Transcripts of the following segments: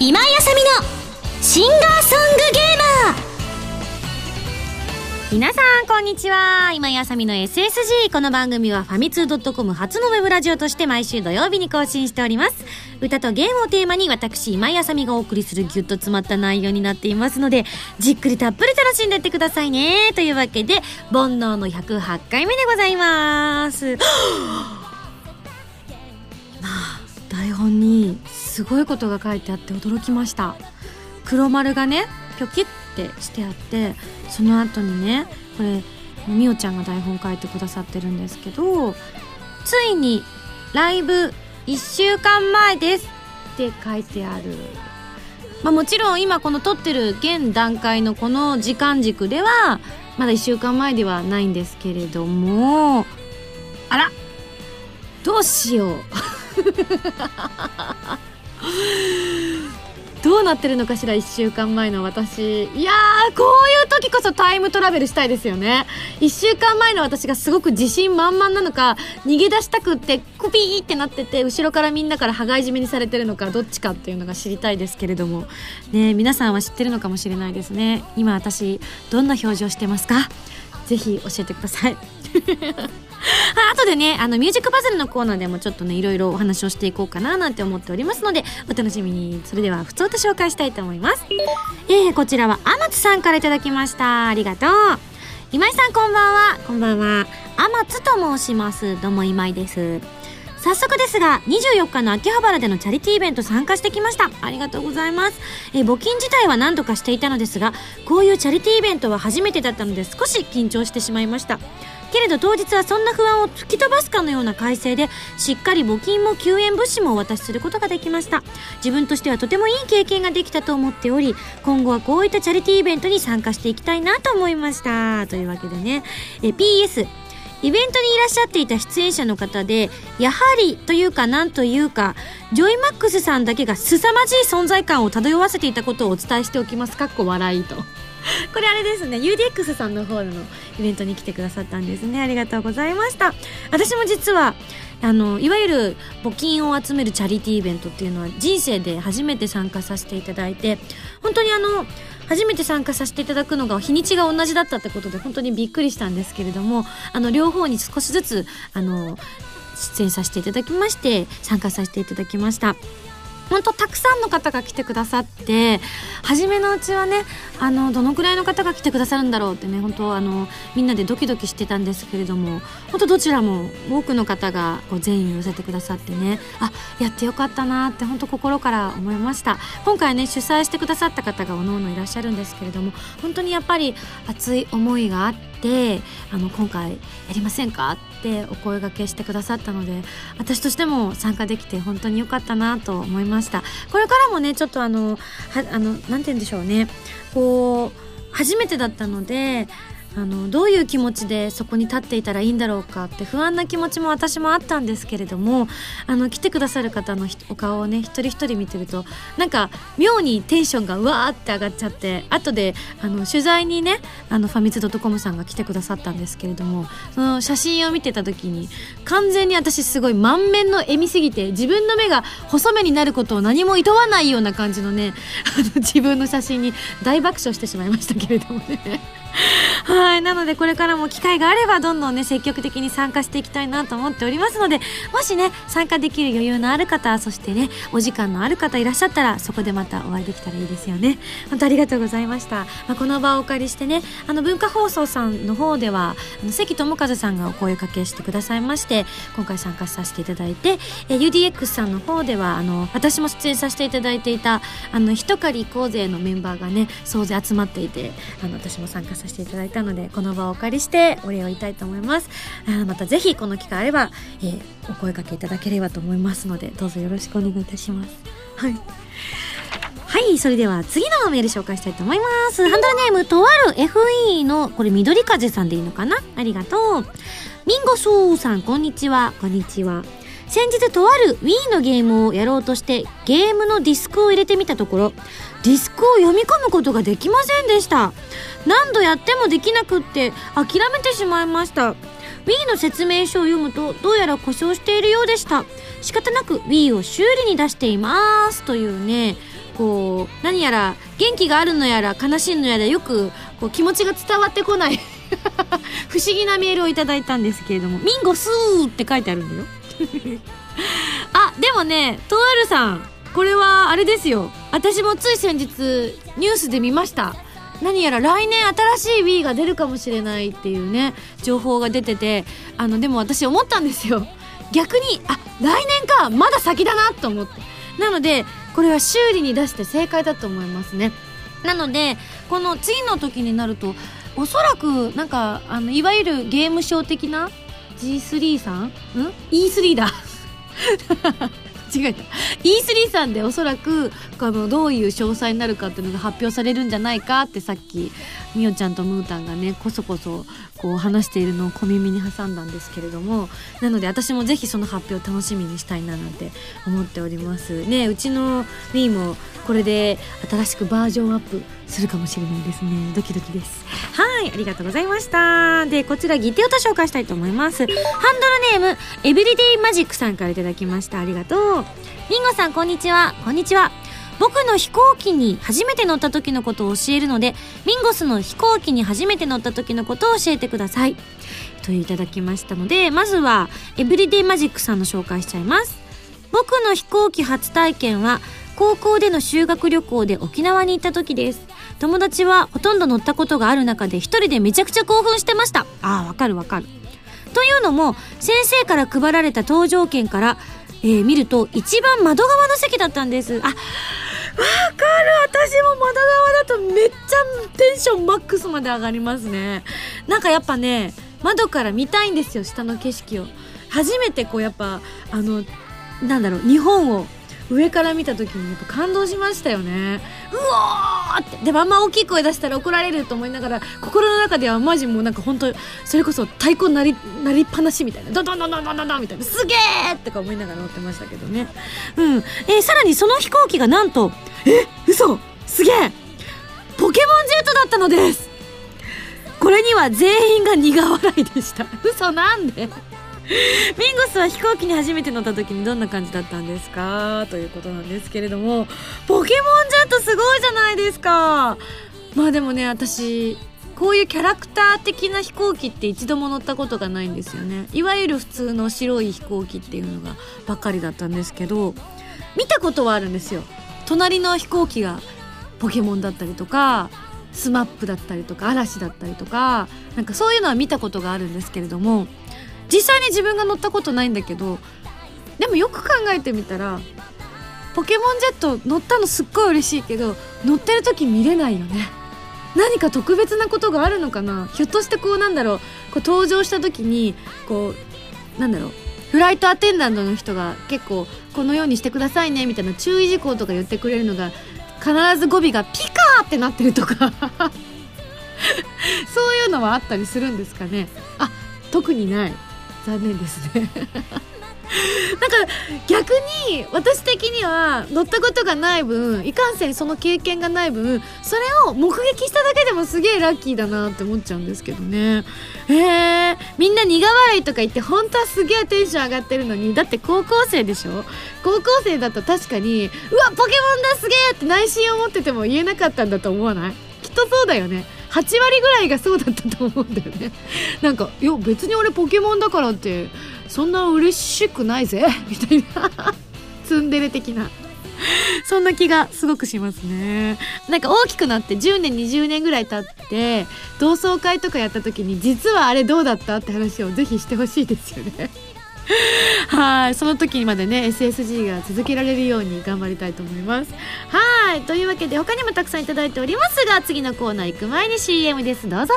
今井あさみのシンガーソングゲーマー皆さんこんにちは。今井あさみの SSG この番組はファミツー .com 初のウェブラジオとして毎週土曜日に更新しております。歌とゲームをテーマに私今井あさみがお送りするギュッと詰まった内容になっていますのでじっくりたっぷり楽しんでってくださいね。というわけで煩悩の108回目でございます。今台本にすごいことが書いてあって驚きました。黒丸がねピョキってしてあってその後にねこれみおちゃんが台本書いてくださってるんですけどついにライブ1週間前ですって書いてある。まあもちろん今この撮ってる現段階のこの時間軸ではまだ1週間前ではないんですけれどもあらどうしよう。どうなってるのかしら1週間前の私。いやーこういう時こそタイムトラベルしたいですよね。1週間前の私がすごく自信満々なのか逃げ出したくってクピーってなってて後ろからみんなから羽交い締めにされてるのかどっちかっていうのが知りたいですけれども。ね皆さんは知ってるのかもしれないですね。今私どんな表情してますか？ぜひ教えてください。あ後でね、あの、ミュージックパズルのコーナーでもちょっとね、いろいろお話をしていこうかななんて思っておりますので、お楽しみに。それでは、普通と紹介したいと思います。えー、こちらは、あまつさんから頂きました。ありがとう。今井さんこんばんは。こんばんは。あまつと申します。どうも今井です。早速ですが24日の秋葉原でのチャリティーイベント参加してきましたありがとうございますえ募金自体は何度かしていたのですがこういうチャリティーイベントは初めてだったので少し緊張してしまいましたけれど当日はそんな不安を突き飛ばすかのような改正でしっかり募金も救援物資もお渡しすることができました。自分としてはとてもいい経験ができたと思っており今後はこういったチャリティーイベントに参加していきたいなと思いました。というわけでね。え PS イベントにいらっしゃっていた出演者の方でやはりというかなんというかジョイマックスさんだけが凄まじい存在感を漂わせていたことをお伝えしておきます。かっこ笑いと。これあれですね UDX さんの方のイベントに来てくださったんですねありがとうございました私も実はあのいわゆる募金を集めるチャリティーイベントっていうのは人生で初めて参加させていただいて本当にあの初めて参加させていただくのが日にちが同じだったってことで本当にびっくりしたんですけれどもあの両方に少しずつあの出演させていただきまして参加させていただきました。本当たくさんの方が来てくださって初めのうちはねあのどのくらいの方が来てくださるんだろうってね本当あのみんなでドキドキしてたんですけれども本当どちらも多くの方がこう善意を寄せてくださってねあやってよかったなって本当心から思いました。今回ね主催してくださった方がおのおのいらっしゃるんですけれども本当にやっぱり熱い思いがあってあの今回やりませんかってお声がけしてくださったので私としても参加できて本当に良かったなと思いました。これからもねちょっとあのはあのなんて言うんでしょうね。こう初めてだったのであのどういう気持ちでそこに立っていたらいいんだろうかって不安な気持ちも私もあったんですけれどもあの来てくださる方のお顔をね一人一人見てるとなんか妙にテンションがうわーって上がっちゃって後であの取材にねあのファミツドットコムさんが来てくださったんですけれどもその写真を見てた時に完全に私すごい満面の笑みすぎて自分の目が細目になることを何も厭わないような感じのねあの自分の写真に大爆笑してしまいましたけれどもね。はい。なので、これからも機会があれば、どんどんね、積極的に参加していきたいなと思っておりますので、もしね、参加できる余裕のある方、そしてね、お時間のある方いらっしゃったら、そこでまたお会いできたらいいですよね。本当ありがとうございました。まあ、この場をお借りしてね、あの、文化放送さんの方では、あの関智和さんがお声かけしてくださいまして、今回参加させていただいて、え UDX さんの方では、あの、私も出演させていただいていた、あの、一狩り行こうぜのメンバーがね、総勢集まっていて、あの、私も参加させてさせていただいたのでこの場をお借りしてお礼を言いたいと思いますあまたぜひこの機会あれば、えー、お声掛けいただければと思いますのでどうぞよろしくお願いいたしますはいはい、それでは次のメール紹介したいと思います。ハンドルネーム、とある FE の、これ緑風さんでいいのかな？ありがとう。ミンゴソーさん、こんにちは。こんにちは。先日とある Wii のゲームをやろうとしてゲームのディスクを入れてみたところディスクを読み込むことができませんでした。何度やってもできなくって諦めてしまいました。Wii の説明書を読むとどうやら故障しているようでした。仕方なく Wii を修理に出していますというねこう何やら元気があるのやら悲しいのやらよくこう気持ちが伝わってこない。不思議なメールをいただいたんですけれども「ミンゴスー」って書いてあるんだよ。あでもねとあるさん。これはあれですよ。私もつい先日ニュースで見ました。何やら来年新しい Wii が出るかもしれないっていうね情報が出ててあのでも私思ったんですよ。逆にあ来年かまだ先だなと思って。なのでこれは修理に出して正解だと思いますね。なのでこの次の時になるとおそらくなんかあのいわゆるゲームショー的な G3 さん？ん ?E3 だ。違えた E3 さんでおそらくあのどういう詳細になるかっていうのが発表されるんじゃないかってさっきみおちゃんとムータンがねこそこそこう話しているのを小耳に挟んだんですけれどもなので私もぜひその発表楽しみにしたいななんて思っております。ねうちの Wii もこれで新しくバージョンアップするかもしれないですね。ドキドキです。はいありがとうございました。でこちらギテオタ紹介したいと思います。ハンドルネームエブリデイマジックさんからいただきました。ありがとう。ミンゴさんこんにちは。こんにちは。僕の飛行機に初めて乗った時のことを教えるのでミンゴスの飛行機に初めて乗った時のことを教えてください。といただきましたのでまずはエブリデイマジックさんの紹介しちゃいます。僕の飛行機初体験は高校での修学旅行で沖縄に行った時です。友達はほとんど乗ったことがある中で一人でめちゃくちゃ興奮してました。ああわかるわかる。というのも先生から配られた搭乗券から、えー見ると一番窓側の席だったんです。あわかる。私も窓側だとめっちゃテンションマックスまで上がりますね。なんかやっぱね窓から見たいんですよ下の景色を。初めてこうやっぱあのなんだろう日本を上から見た時にやっぱ感動しましたよね。うわーって。でもあんま大きい声出したら怒られると思いながら心の中ではマジもうなんか本当それこそ太鼓なりなりっぱなしみたいな。ドドンドンドンドンドンドンみたいな。すげーとか思いながら乗ってましたけどね。うん。えーさらにその飛行機がなんとえ嘘。すげえ。ポケモンジェットだったのです。これには全員が苦笑いでした。嘘なんで。ミンゴスは飛行機に初めて乗った時にどんな感じだったんですか？ということなんですけれどもポケモンジェットすごいじゃないですか。まあでもね私こういうキャラクター的な飛行機って一度も乗ったことがないんですよね。いわゆる普通の白い飛行機っていうのがばっかりだったんですけど見たことはあるんですよ。隣の飛行機がポケモンだったりとかスマップだったりとか嵐だったりとかなんかそういうのは見たことがあるんですけれども実際に自分が乗ったことないんだけどでもよく考えてみたらポケモンジェット乗ったのすっごい嬉しいけど乗ってる時見れないよね。何か特別なことがあるのかな。ひょっとしてこうなんだろう。こう登場した時にこうなんだろう。フライトアテンダントの人が結構このようにしてくださいねみたいな注意事項とか言ってくれるのが必ず語尾がピカーってなってるとか。そういうのはあったりするんですかね。あ特にない。残念ですね。なんか逆に私的には乗ったことがない分いかんせんその経験がない分それを目撃しただけでもすげえラッキーだなって思っちゃうんですけどね。へえみんな苦笑いとか言って本当はすげえテンション上がってるのにだって高校生でしょ？高校生だと確かにうわポケモンだすげえって内心を持ってても言えなかったんだと思わない？きっとそうだよね。8割ぐらいがそうだったと思うんだよね。なんかいや別に俺ポケモンだからってそんな嬉しくないぜ。みたいな。ツンデレ的な。そんな気がすごくしますね。なんか大きくなって10年20年ぐらい経って同窓会とかやった時に実はあれどうだったって話をぜひしてほしいですよね。はいその時にまでね SSG が続けられるように頑張りたいと思います。はいというわけで他にもたくさんいただいておりますが次のコーナー行く前に CM です。どうぞ。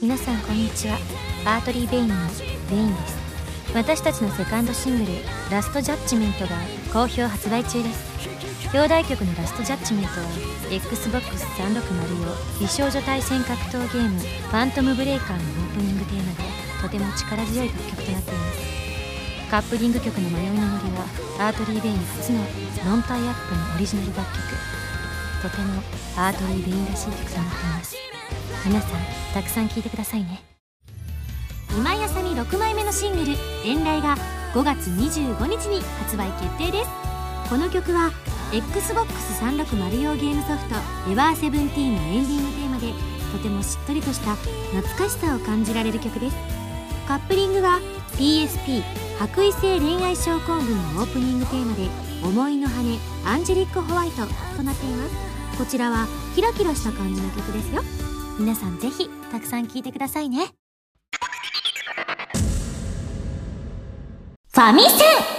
皆さんこんにちは。アートリー・ベインのベインです。私たちのセカンドシングル「ラストジャッジメント」が好評発売中です。表題曲の「ラストジャッジメント」は XBOX360 用美少女対戦格闘ゲーム「ファントムブレイカー」のオープニングテーマでとても力強い楽曲となっています。カップリング曲の「迷いの森」は Artery Vein 初のノンタイアップのオリジナル楽曲とても Artery Vein らしい曲となっています。皆さんたくさん聴いてくださいね。今井麻美6枚目のシングル「遠来」が5月25日に発売決定です。この曲は XBOX360 用ゲームソフト「エバーセブンティーンのエンディングテーマでとてもしっとりとした懐かしさを感じられる曲です。カップリングは PSP 白衣性恋愛症候群のオープニングテーマで「思いの羽アンジェリック・ホワイト」となっています。こちらはキラキラした感じの曲ですよ。皆さんぜひたくさん聴いてくださいね。ファミセン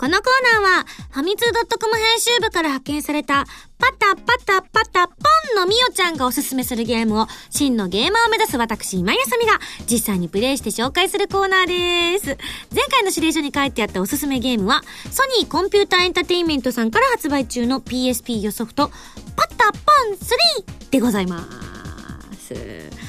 このコーナーは、ファミツー .com 編集部から派遣された、パタパタパタポンのみおちゃんがおすすめするゲームを、真のゲーマーを目指す私、今井あさみが、実際にプレイして紹介するコーナーです。前回の指令書に書いてあったおすすめゲームは、ソニーコンピューターエンターテインメントさんから発売中の PSP 予ソフト、パタポン3でございます。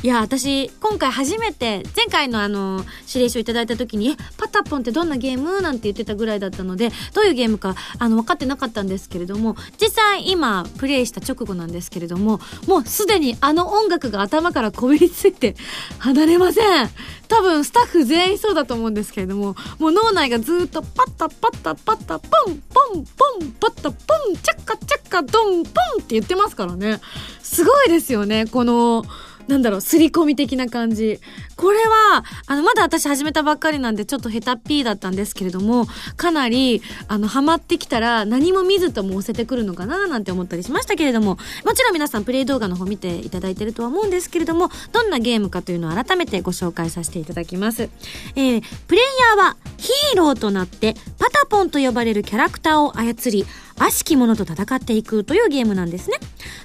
いや、私、今回初めて、前回のあの、指令書いただいた時に、え、パタポンってどんなゲーム？なんて言ってたぐらいだったので、どういうゲームか、あの、分かってなかったんですけれども、実際今、プレイした直後なんですけれども、もうすでにあの音楽が頭からこびりついて、離れません。多分、スタッフ全員そうだと思うんですけれども、もう脳内がずっと、パタパタパタ、ポン、ポン、ポン、パタ、ポン、チャッカチャッカ、ドン、ポンって言ってますからね。すごいですよね、この、なんだろう、すり込み的な感じ。これは、あの、まだ私始めたばっかりなんで、ちょっとヘタっぴーだったんですけれども、かなり、あの、ハマってきたら、何も見ずとも押せてくるのかな、なんて思ったりしましたけれども、もちろん皆さんプレイ動画の方見ていただいてるとは思うんですけれども、どんなゲームかというのを改めてご紹介させていただきます。えー、プレイヤーは、ヒーローとなって、パタポンと呼ばれるキャラクターを操り、悪しき者と戦っていくというゲームなんですね。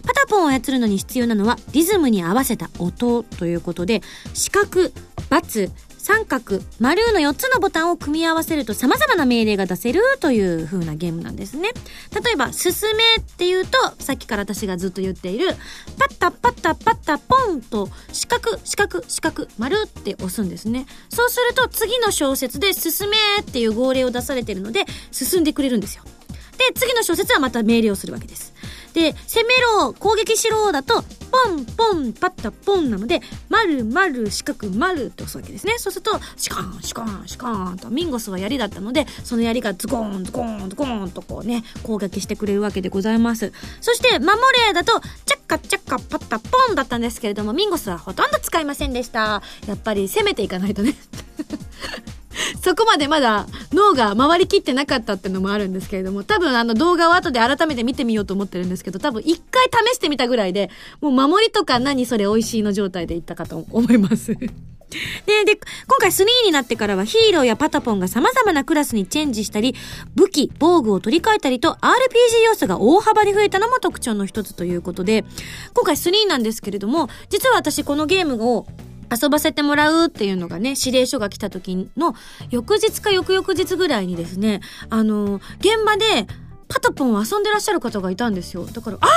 パタポンを操るのに必要なのはリズムに合わせた音ということで、四角、×、三角、丸の4つのボタンを組み合わせると様々な命令が出せるという風なゲームなんですね。例えば、進めっていうと、さっきから私がずっと言っている、パッタパッタパッタポンと、四角、四角、四角、丸って押すんですね。そうすると次の小説で進めっていう号令を出されているので、進んでくれるんですよ。で、次の小説はまた命令をするわけです。で、攻めろ、攻撃しろだと、ポン、ポン、パッタ、ポンなので、丸、丸、四角、丸って押すわけですね。そうすると、シカン、シカン、シカンと、ミンゴスは槍だったので、その槍がズコーン、ズコーン、ズコーンとこうね、攻撃してくれるわけでございます。そして、守れだと、チャッカチャッカパッタ、ポンだったんですけれども、ミンゴスはほとんど使いませんでした。やっぱり攻めていかないとね。そこまでまだ脳が回りきってなかったってのもあるんですけれども、多分あの動画を後で改めて見てみようと思ってるんですけど、多分一回試してみたぐらいで、もう守りとか何それ美味しいの状態でいったかと思います。で、で、今回3になってからはヒーローやパタポンが様々なクラスにチェンジしたり、武器、防具を取り替えたりと RPG 要素が大幅に増えたのも特徴の一つということで、今回3なんですけれども、実は私このゲームを遊ばせてもらうっていうのがね、指令書が来た時の翌日か翌々日ぐらいにですね、あの、現場でパタポンを遊んでらっしゃる方がいたんですよ。だから、ああ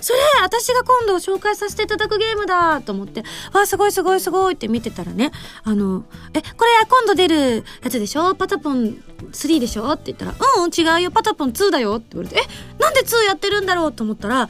それ私が今度紹介させていただくゲームだと思って、わあ、すごいすごいすごいって見てたらね、あの、え、これ今度出るやつでしょ？パタポン3でしょ？って言ったら、うん、違うよ、パタポン2だよ。って言われて、え、なんで2やってるんだろう？と思ったら、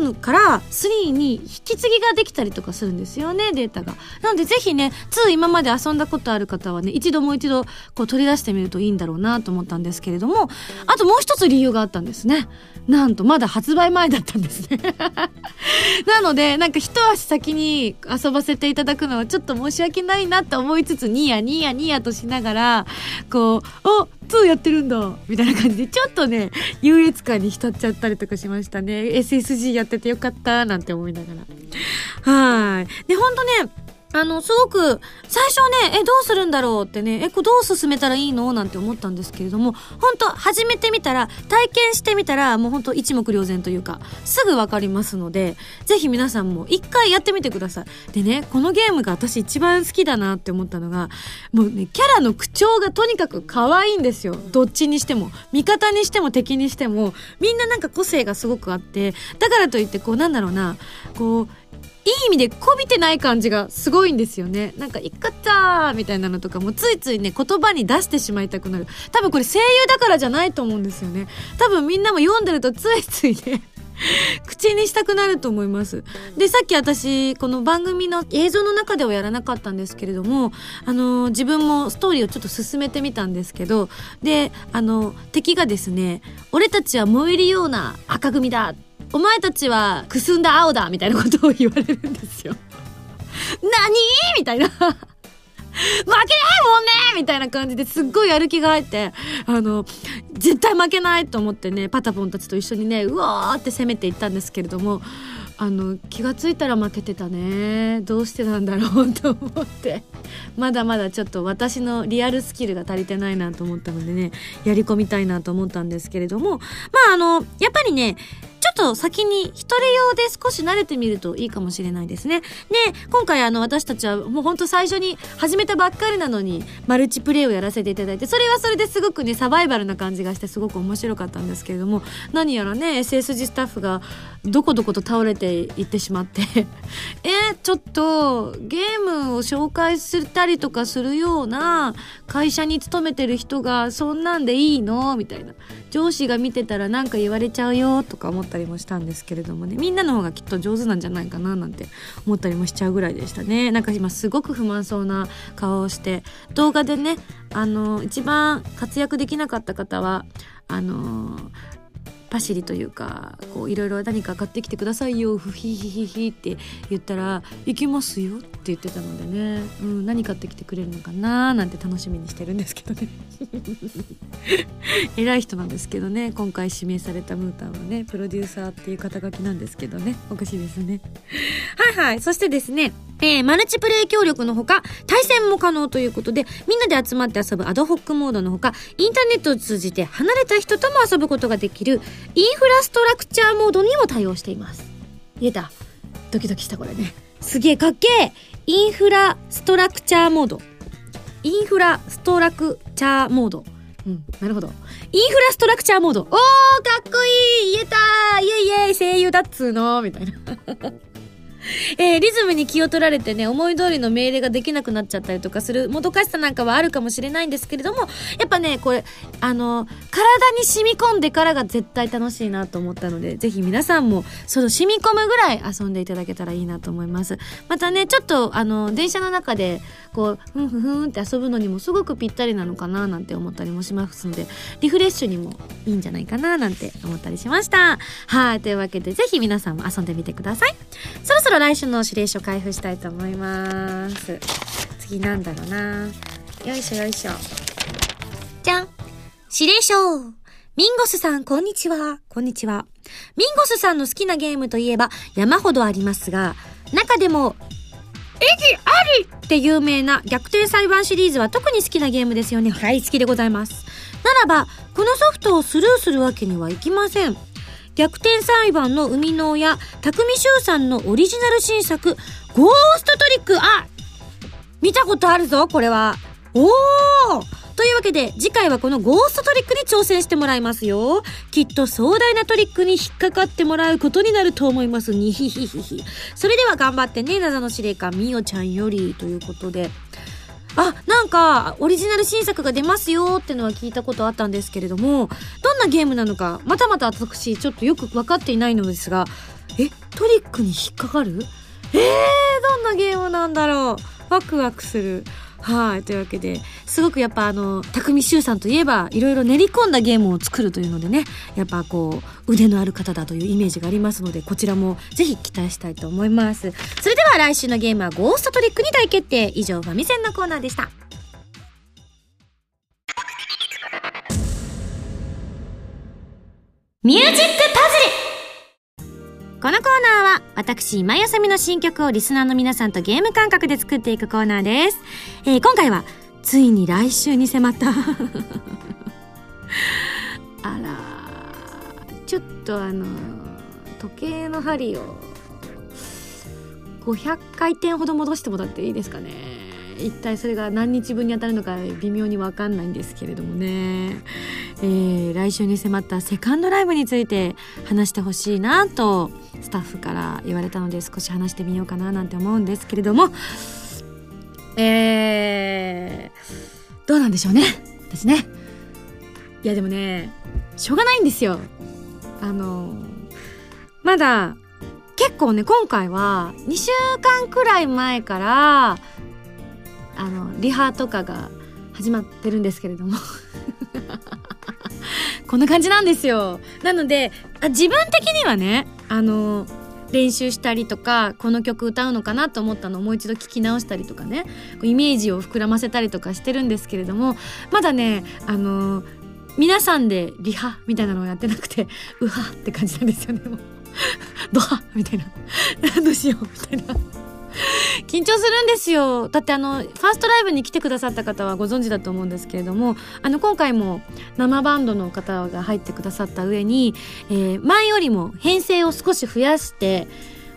2から3に引き継ぎができたりとかするんですよね、データが。なのでぜひね、2今まで遊んだことある方はね、一度もう一度こう取り出してみるといいんだろうなと思ったんですけれども、あともう一つ理由があったんですね。なんとまだ発売前だったんですね。なので、なんか一足先に遊ばせていただくのはちょっと申し訳ないなと思いつつ、ニヤニヤニヤとしながら、こう、あ2やってるんだみたいな感じで、ちょっとね、優越感に浸っちゃったりとかしましたね。SSG やっててよかったなんて思いながら。はい。で、ほんとね、あの、すごく、最初ね、え、どうするんだろう？ってね、え、これどう進めたらいいの？なんて思ったんですけれども、本当始めてみたら、体験してみたら、もう本当一目瞭然というか、すぐわかりますので、ぜひ皆さんも一回やってみてください。でね、このゲームが私一番好きだなって思ったのが、もうね、キャラの口調がとにかく可愛いんですよ。どっちにしても。味方にしても敵にしても、みんななんか個性がすごくあって、だからといって、こうなんだろうな、こう、いい意味でこびてない感じがすごいんですよね。なんか、いっかったーみたいなのとかもついついね、言葉に出してしまいたくなる。多分これ声優だからじゃないと思うんですよね。多分みんなも読んでるとついついね、口にしたくなると思います。で、さっき私、この番組の映像の中ではやらなかったんですけれども、あの、自分もストーリーをちょっと進めてみたんですけど、で、あの、敵がですね、俺たちは燃えるような赤組だお前たちはくすんだ青だみたいなことを言われるんですよ。何？みたいな。負けないもんねみたいな感じですっごいやる気が入って、あの、絶対負けないと思ってね、パタポンたちと一緒にね、うわーって攻めていったんですけれども、あの、気がついたら負けてたね。どうしてなんだろうと思って。まだまだちょっと私のリアルスキルが足りてないなと思ったのでね、やり込みたいなと思ったんですけれども、まああの、やっぱりね、ちょっと先に一人用で少し慣れてみるといいかもしれないですね。で、今回あの私たちはもうほんと最初に始めたばっかりなのにマルチプレイをやらせていただいて、それはそれですごくね、サバイバルな感じがしてすごく面白かったんですけれども、何やらね、SSG スタッフがどこどこと倒れていってしまって、え、ちょっとゲームを紹介したりとかするような会社に勤めてる人がそんなんでいいの？みたいな。上司が見てたらなんか言われちゃうよとか思ったりもしたんですけれどもね。みんなの方がきっと上手なんじゃないかななんて思ったりもしちゃうぐらいでしたね。なんか今すごく不満そうな顔をして。動画でねあの一番活躍できなかった方はあのパシリというかこういろいろ何か買ってきてくださいよふひひひひって言ったら「行きますよ」って言ってたのでね、うん、何買ってきてくれるのかななんて楽しみにしてるんですけどね。偉い人なんですけどね。今回指名されたムータンはねプロデューサーっていう肩書きなんですけどね。おかしいですね。はいはい。そしてですねえー、マルチプレイ協力のほか、対戦も可能ということで、みんなで集まって遊ぶアドホックモードのほか、インターネットを通じて離れた人とも遊ぶことができる、インフラストラクチャーモードにも対応しています。言えた。ドキドキしたこれね。すげえかっけえインフラストラクチャーモード。インフラストラクチャーモード。うん、なるほど。インフラストラクチャーモード。おー、かっこいい言えたイエイイエイ声優だっつーのみたいな。えー、リズムに気を取られてね、思い通りの命令ができなくなっちゃったりとかするもどかしさなんかはあるかもしれないんですけれども、やっぱね、これ、あの、体に染み込んでからが絶対楽しいなと思ったので、ぜひ皆さんも、その染み込むぐらい遊んでいただけたらいいなと思います。またね、ちょっと、あの、電車の中で、こう、ふんふんふんって遊ぶのにもすごくぴったりなのかななんて思ったりもしますので、リフレッシュにもいいんじゃないかななんて思ったりしました。はい、というわけで、ぜひ皆さんも遊んでみてください。そろそろ来週の指令書開封したいと思います。次なんだろうな。よいしょよいしょ。じゃん指令書ミンゴスさん、こんにちは。こんにちは。ミンゴスさんの好きなゲームといえば山ほどありますが、中でも、駅ありって有名な逆転裁判シリーズは特に好きなゲームですよね。はい、好きでございます。ならば、このソフトをスルーするわけにはいきません。逆転裁判の生みの親、匠修さんのオリジナル新作、ゴーストトリック、あ見たことあるぞ、これは。おーというわけで、次回はこのゴーストトリックに挑戦してもらいますよ。きっと壮大なトリックに引っかかってもらうことになると思います。にひひひひ。それでは頑張ってね、謎の司令官、みおちゃんより、ということで。あ、なんか、オリジナル新作が出ますよってのは聞いたことあったんですけれども、どんなゲームなのか、またまた私、ちょっとよく分かっていないのですが、え、トリックに引っかかる？えー、どんなゲームなんだろうワクワクする。はい。というわけで、すごくやっぱあの、匠修さんといえば、いろいろ練り込んだゲームを作るというのでね、やっぱこう、腕のある方だというイメージがありますので、こちらもぜひ期待したいと思います。それでは来週のゲームはゴーストトリックに大決定。以上、ファミセンのコーナーでした。ミュージックパズルこのコーナーは私今やさみの新曲をリスナーの皆さんとゲーム感覚で作っていくコーナーです、えー今回はついに来週に迫った。あらちょっとあの時計の針を500回転ほど戻してもらっていいですかね。一体それが何日分に当たるのか微妙に分かんないんですけれどもね、えー来週に迫ったセカンドライブについて話してほしいなとスタッフから言われたので少し話してみようかななんて思うんですけれども。えー、どうなんでしょうね私ね。いやでもねしょうがないんですよ。あのまだ結構ね今回は2週間くらい前からあのリハとかが始まってるんですけれども。こんな感じなんですよ。なのであ自分的にはねあの練習したりとかこの曲歌うのかなと思ったのをもう一度聞き直したりとかねイメージを膨らませたりとかしてるんですけれどもまだねあの皆さんでリハみたいなのをやってなくてうはって感じなんですよね。もうドハみたいな。どうしようみたいな。緊張するんですよ。だってあのファーストライブに来てくださった方はご存知だと思うんですけれどもあの今回も生バンドの方が入ってくださった上に、えー、前よりも編成を少し増やして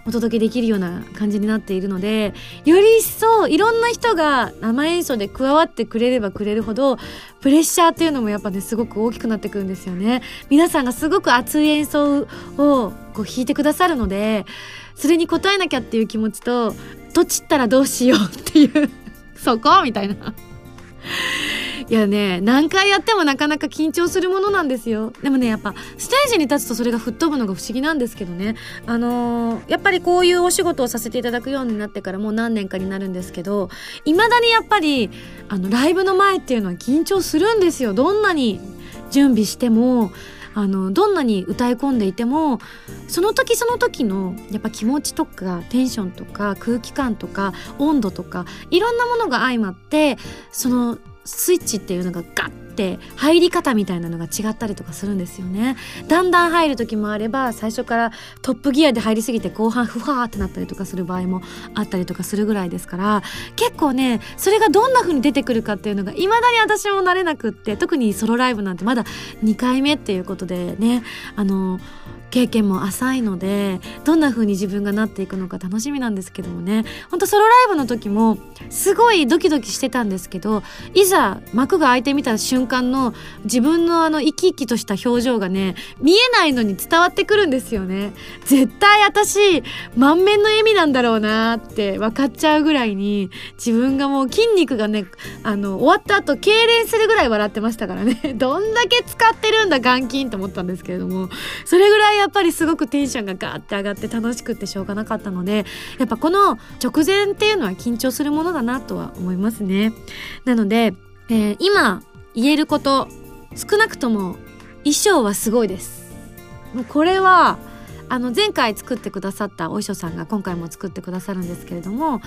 お届けできるような感じになっているのでより一層いろんな人が生演奏で加わってくれればくれるほどプレッシャーっていうのもやっぱねすごく大きくなってくるんですよね。皆さんがすごく熱い演奏をこう弾いてくださるのでそれに応えなきゃっていう気持ちととちったらどうしようっていう そこ？みたいな。いやね何回やってもなかなか緊張するものなんですよ。でもねやっぱステージに立つとそれが吹っ飛ぶのが不思議なんですけどね。あのー、やっぱりこういうお仕事をさせていただくようになってからもう何年かになるんですけどいまだにやっぱりあのライブの前っていうのは緊張するんですよ。どんなに準備してもあのどんなに歌い込んでいてもその時その時のやっぱ気持ちとかテンションとか空気感とか温度とかいろんなものが相まってそのスイッチっていうのがガッて入り方みたいなのが違ったりとかするんですよね。だんだん入る時もあれば最初からトップギアで入りすぎて後半ふわーってなったりとかする場合もあったりとかするぐらいですから結構ねそれがどんな風に出てくるかっていうのが未だに私も慣れなくって特にソロライブなんてまだ2回目っていうことでねあの経験も浅いのでどんな風に自分がなっていくのか楽しみなんですけどもね。ほんとソロライブの時もすごいドキドキしてたんですけどいざ幕が開いてみた瞬間の自分のあの生き生きとした表情がね見えないのに伝わってくるんですよね。絶対私満面の笑みなんだろうなって分かっちゃうぐらいに自分がもう筋肉がねあの終わった後痙攣するぐらい笑ってましたからね。どんだけ使ってるんだ眼筋って思ったんですけれども。それぐらいやっぱりすごくテンションがガーって上がって楽しくってしょうがなかったのでやっぱこの直前っていうのは緊張するものだなとは思いますね。なので、えー、今言えること少なくとも衣装はすごいです。もうこれはあの前回作ってくださったお衣装さんが今回も作ってくださるんですけれども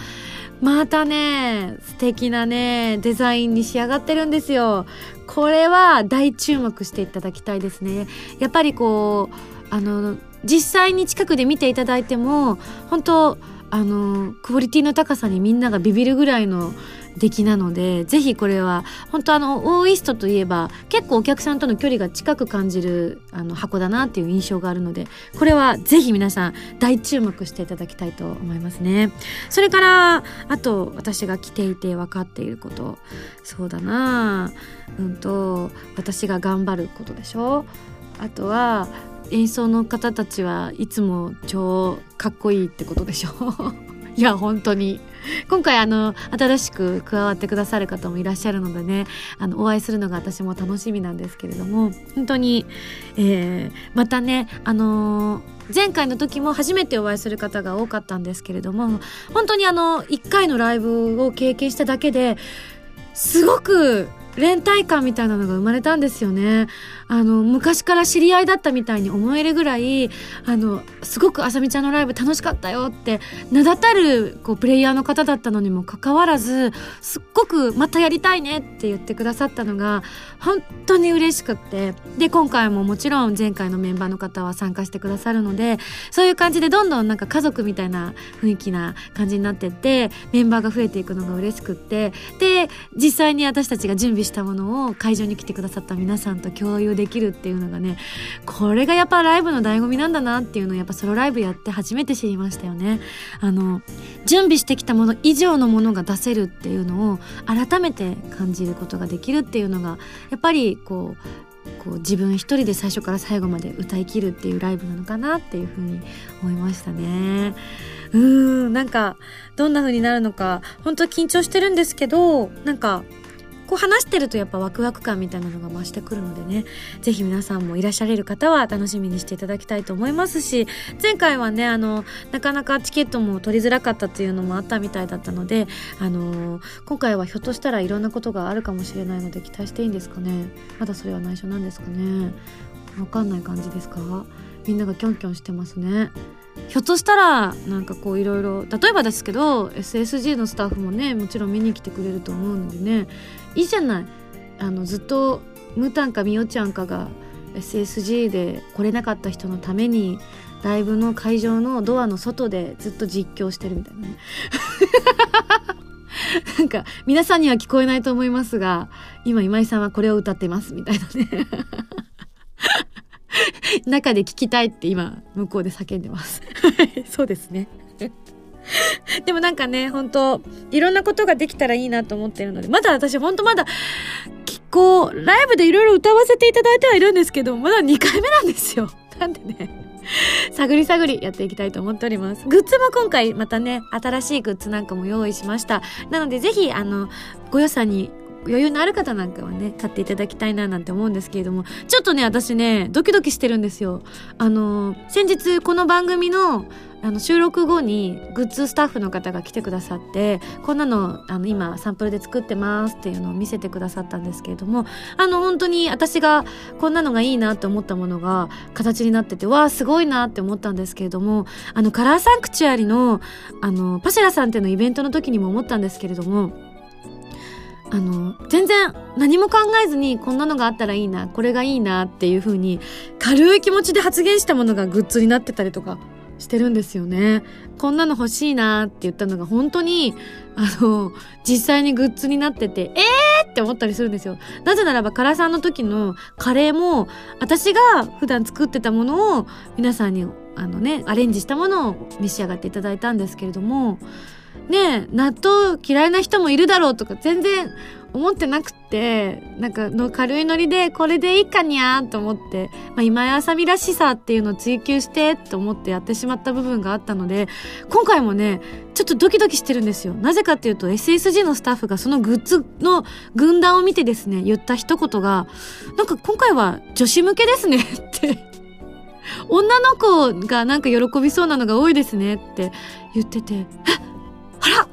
またね素敵なねデザインに仕上がってるんですよこれは大注目していただきたいですねやっぱりこうあの実際に近くで見ていただいても本当あのクオリティの高さにみんながビビるぐらいの出来なのでぜひこれは本当あのオーイストといえば結構お客さんとの距離が近く感じるあの箱だなっていう印象があるのでこれはぜひ皆さん大注目していただきたいと思いますね。それからあと私が着ていて分かっていること。そうだな。うんと私が頑張ることでしょ。あとは演奏の方たちはいつも超かっこいいってことでしょ いや本当に今回あの新しく加わってくださる方もいらっしゃるのでねあのお会いするのが私も楽しみなんですけれども本当に、えー、またねあのー、前回の時も初めてお会いする方が多かったんですけれども本当にあの1回のライブを経験しただけですごく連帯感みたいなのが生まれたんですよね。あの、昔から知り合いだったみたいに思えるぐらい、あの、すごくあさみちゃんのライブ楽しかったよって、名だたる、こう、プレイヤーの方だったのにもかかわらず、すっごくまたやりたいねって言ってくださったのが、本当に嬉しくって。で、今回ももちろん前回のメンバーの方は参加してくださるので、そういう感じでどんどんなんか家族みたいな雰囲気な感じになってって、メンバーが増えていくのが嬉しくって、で、実際に私たちが準備したものを会場に来てくださった皆さんと共有できるっていうのがねこれがやっぱライブの醍醐味なんだなっていうのをやっぱソロライブやって初めて知りましたよねあの準備してきたもの以上のものが出せるっていうのを改めて感じることができるっていうのがやっぱりこうこう自分一人で最初から最後まで歌いきるっていうライブなのかなっていうふうに思いましたね。うーんなんかどんな風になるのか本当緊張してるんですけどなんかこう話してるとやっぱワクワク感みたいなのが増してくるのでね。ぜひ皆さんもいらっしゃれる方は楽しみにしていただきたいと思いますし前回はねあのなかなかチケットも取りづらかったっていうのもあったみたいだったのであの今回はひょっとしたらいろんなことがあるかもしれないので期待していいんですかね。まだそれは内緒なんですかね。わかんない感じですか？みんながキョンキョンしてますね。ひょっとしたらなんかこういろいろ例えばですけど SSG のスタッフもねもちろん見に来てくれると思うのでねいいじゃない。あのずっとムタンかミオちゃんかが SSG で来れなかった人のためにライブの会場のドアの外でずっと実況してるみたいなね。なんか皆さんには聞こえないと思いますが今今井さんはこれを歌ってますみたいなね。中で聞きたいって今向こうで叫んでます。そうですね でもなんかね本当いろんなことができたらいいなと思ってるのでまだ私本当まだこうライブでいろいろ歌わせていただいてはいるんですけどまだ2回目なんですよ なんでね探り探りやっていきたいと思っております。グッズも今回またね、新しいグッズなんかも用意しました。なのでぜひ、あの、ご予算に余裕のある方なんかはね、買っていただきたいななんて思うんですけれども、ちょっとね、私ね、ドキドキしてるんですよ。あの、先日この番組のあの収録後にグッズスタッフの方が来てくださってこんなのあの今サンプルで作ってますっていうのを見せてくださったんですけれどもあの本当に私がこんなのがいいなって思ったものが形になっててわあすごいなって思ったんですけれどもあのカラーサンクチュアリのあのパシラさんってのイベントの時にも思ったんですけれどもあの全然何も考えずにこんなのがあったらいいなこれがいいなっていう風に軽い気持ちで発言したものがグッズになってたりとかしてるんですよね。こんなの欲しいなって言ったのが本当に、あの、実際にグッズになってて、えーって思ったりするんですよ。なぜならば、カラさんの時のカレーも、私が普段作ってたものを皆さんに、あのね、アレンジしたものを召し上がっていただいたんですけれども、ねえ納豆嫌いな人もいるだろうとか全然思ってなくてなんかの軽いノリでこれでいいかにゃーと思って、まあ、今井あさみらしさっていうのを追求してと思ってやってしまった部分があったので今回もねちょっとドキドキしてるんですよ。なぜかっていうと SSG のスタッフがそのグッズの軍団を見てですね言った一言がなんか今回は女子向けですねって。女の子がなんか喜びそうなのが多いですねって言っててえ？あら？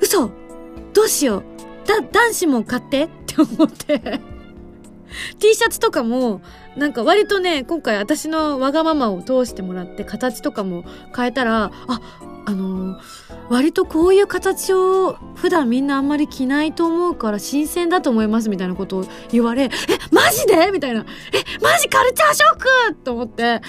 嘘？どうしよう？だ、男子も買って？って思って。T シャツとかも、なんか割とね、今回私のわがままを通してもらって形とかも変えたら、あ、あのー、割とこういう形を普段みんなあんまり着ないと思うから新鮮だと思いますみたいなことを言われ、え、マジで？みたいな。え、マジカルチャーショック！と思って、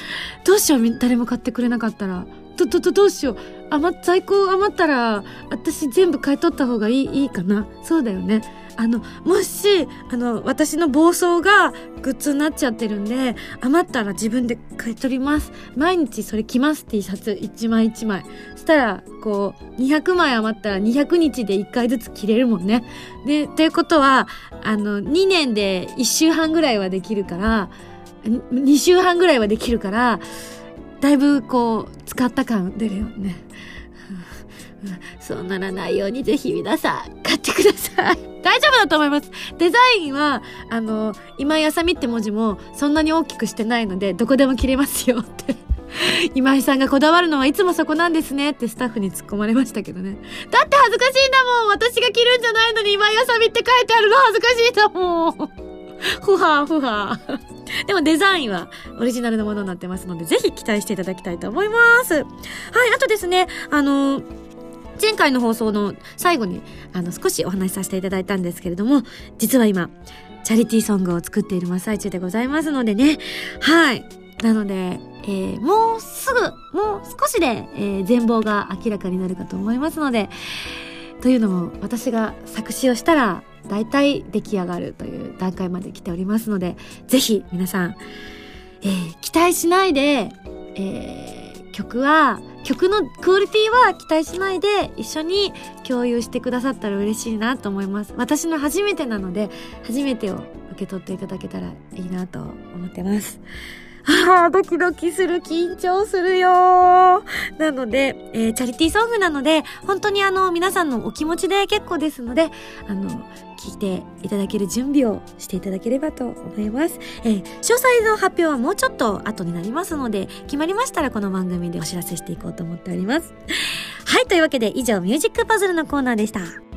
どうしよう？誰も買ってくれなかったら。ど、ど、ど、どうしよう。余在庫余ったら私全部買い取った方がいいいいかな。そうだよね。あのもしあの私の暴走がグッズになっちゃってるんで余ったら自分で買い取ります。毎日それ着ます T シャツ1枚1枚。したらこう200枚余ったら200日で1回ずつ着れるもんね。でということはあの2年で1週半ぐらいはできるから2週半ぐらいはできるからだいぶこう使った感出るよねそうならないようにぜひ皆さん買ってください。大丈夫だと思います。デザインは、あの、今井あさみって文字もそんなに大きくしてないので、どこでも切れますよって。今井さんがこだわるのはいつもそこなんですねってスタッフに突っ込まれましたけどね。だって恥ずかしいんだもん私が着るんじゃないのに今井あさみって書いてあるの恥ずかしいんだもん ふはふはでもデザインはオリジナルのものになってますので、ぜひ期待していただきたいと思います。はい、あとですね、あの前回の放送の最後にあの少しお話しさせていただいたんですけれども実は今チャリティーソングを作っている真っ最中でございますのでね。はい。なので、えー、もうすぐもう少しで、えー、全貌が明らかになるかと思いますのでというのも私が作詞をしたら大体出来上がるという段階まで来ておりますのでぜひ皆さん、えー、期待しないで、えー、曲は曲のクオリティは期待しないで一緒に共有してくださったら嬉しいなと思います。私の初めてなので初めてを受け取っていただけたらいいなと思ってます。ああ、ドキドキする、緊張するよなので、えー、チャリティーソングなので、本当にあの、皆さんのお気持ちで結構ですので、あの、聞いていただける準備をしていただければと思います。えー、詳細の発表はもうちょっと後になりますので、決まりましたらこの番組でお知らせしていこうと思っております。はい、というわけで以上、ミュージックパズルのコーナーでした。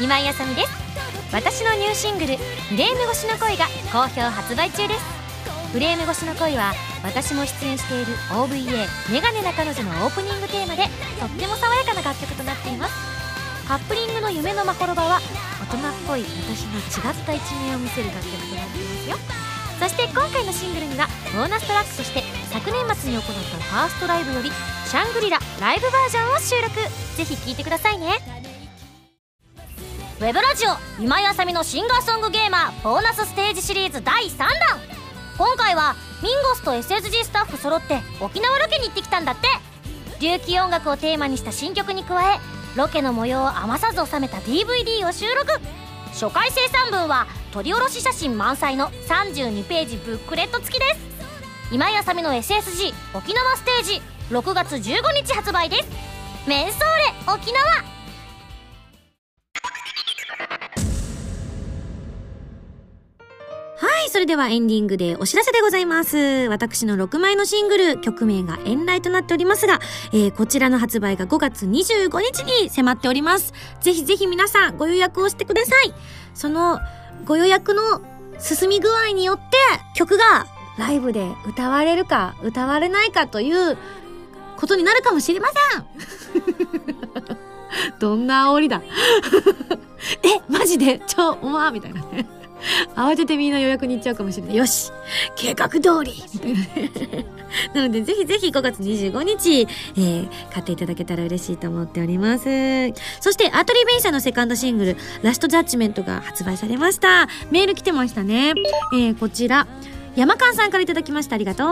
今井あさみです。私のニューシングル「フレーム越しの恋」が好評発売中です。フレーム越しの恋は私も出演している OVA「メガネな彼女」のオープニングテーマでとっても爽やかな楽曲となっています。カップリングの夢のまほろばは大人っぽい私の違った一面を見せる楽曲となっていますよ。そして今回のシングルにはボーナストラックとして昨年末に行ったファーストライブより「シャングリラライブバージョン」を収録。ぜひ聴いてくださいね。ウェブラジオ今井あさみのシンガーソングゲーマーボーナスステージシリーズ第3弾。今回はミンゴスと SSG スタッフ揃って沖縄ロケに行ってきたんだって。琉球音楽をテーマにした新曲に加えロケの模様を余さず収めた DVD を収録。初回生産分は撮り下ろし写真満載の32ページブックレット付きです。今井あさみの SSG 沖縄ステージ6月15日発売です。メンソーレ沖縄。それではエンディングでお知らせでございます。私の6枚のシングル、曲名がエンライとなっておりますが、えー、こちらの発売が5月25日に迫っております。ぜひぜひ皆さんご予約をしてください。そのご予約の進み具合によって曲がライブで歌われるか歌われないかということになるかもしれません。どんな煽りだ え、マジで？ちょ、おまみたいなね。慌ててみんな予約に行っちゃうかもしれない。よし計画通りみたいな。なので、ぜひぜひ5月25日、えー、買っていただけたら嬉しいと思っております。そして、アトリー・ベイ社のセカンドシングル、ラストジャッジメントが発売されました。メール来てましたね。えー、こちら、山川さんから頂きました。ありがとう。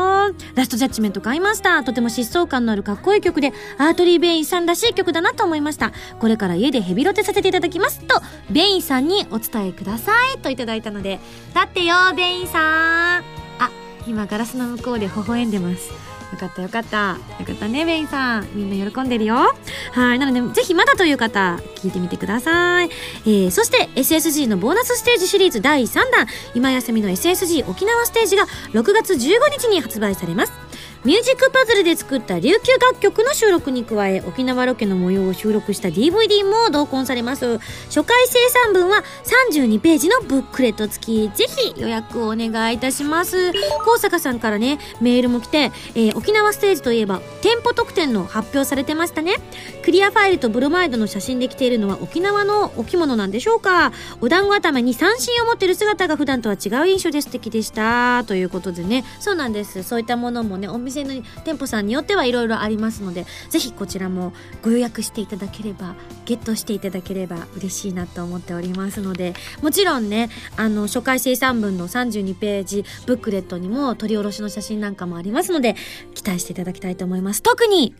ラストジャッジメント買いました。とても疾走感のあるかっこいい曲で、 Artery Vein さんらしい曲だなと思いました。これから家でヘビロテさせていただきます。と、ベインさんにお伝えください。といいたので、立ってよ、ベインさん。あ、今ガラスの向こうで微笑んでます。よかったよかった。よかったね、ベインさん。みんな喜んでるよ。はい。なので、ぜひまだという方、聞いてみてください。えー、そして SSG のボーナスステージシリーズ第3弾、今休みの SSG 沖縄ステージが6月15日に発売されます。ミュージックパズルで作った琉球楽曲の収録に加え沖縄ロケの模様を収録した DVD も同梱されます。初回生産分は32ページのブックレット付き。ぜひ予約をお願いいたします。高坂さんからねメールも来て、えー、沖縄ステージといえば店舗特典の発表されてましたね。クリアファイルとブロマイドの写真で着ているのは沖縄のお着物なんでしょうか。お団子頭に三振を持ってる姿が普段とは違う印象で素敵でした。ということでね。そうなんです。そういったものもねお店の店舗さんによってはいろいろありますのでぜひこちらもご予約していただければゲットしていただければ嬉しいなと思っておりますのでもちろんねあの初回生産分の32ページブックレットにも取り下ろしの写真なんかもありますので期待していただきたいと思います。特に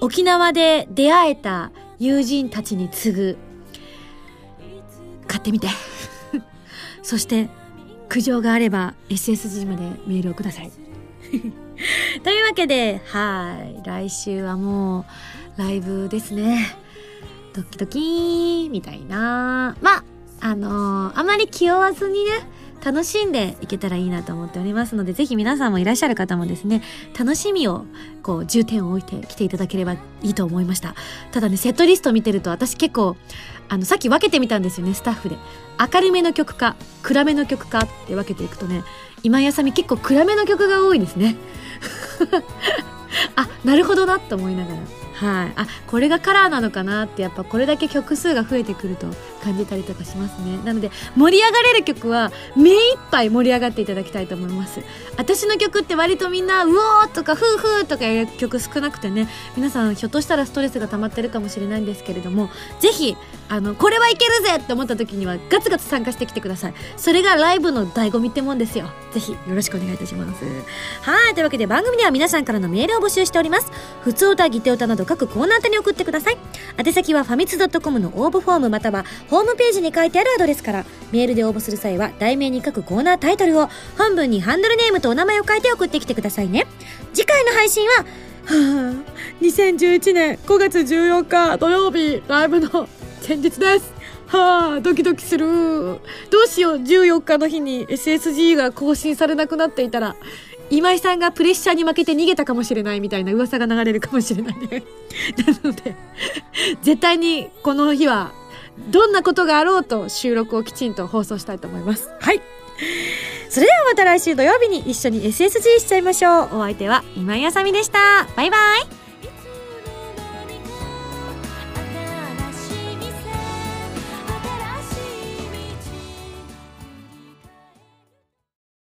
沖縄で出会えた友人たちに次ぐ買ってみて。そして苦情があれば SSG までメールをください。というわけで、はい。来週はもう、ライブですね。ドキドキーみたいな。まあ、あのー、あまり気負わずにね、楽しんでいけたらいいなと思っておりますので、ぜひ皆さんもいらっしゃる方もですね、楽しみを、こう、重点を置いて来ていただければいいと思いました。ただね、セットリスト見てると、私結構、あの、さっき分けてみたんですよね、スタッフで。明るめの曲か、暗めの曲かって分けていくとね、今井あさみ結構暗めの曲が多いですね。あなるほどなと思いながら。はい、あこれがカラーなのかなってやっぱこれだけ曲数が増えてくると感じたりとかしますね。なので盛り上がれる曲は目いっぱい盛り上がっていただきたいと思います。私の曲って割とみんな「うおー!」とか「ふうふう!」とかいう曲少なくてね皆さんひょっとしたらストレスが溜まってるかもしれないんですけれどもぜひあのこれはいけるぜって思った時にはガツガツ参加してきてください。それがライブの醍醐味ってもんですよ。ぜひよろしくお願いいたします。はいというわけで番組では皆さんからのメールを募集しております。普通歌ギテ歌など各コーナー宛に送ってください。宛先はファミツドットコムの応募フォームまたはホームページに書いてあるアドレスからメールで応募する際は題名に書くコーナータイトルを本文にハンドルネームとお名前を書いて送ってきてくださいね。次回の配信ははあ2011年5月14日土曜日ライブの前日です。はあドキドキする。どうしよう14日の日に SSG が更新されなくなっていたら今井さんがプレッシャーに負けて逃げたかもしれないみたいな噂が流れるかもしれないね。なので絶対にこの日はどんなことがあろうと収録をきちんと放送したいと思います。はい。それではまた来週土曜日に一緒に SSG しちゃいましょう。お相手は今井あさみでした。バイバイ。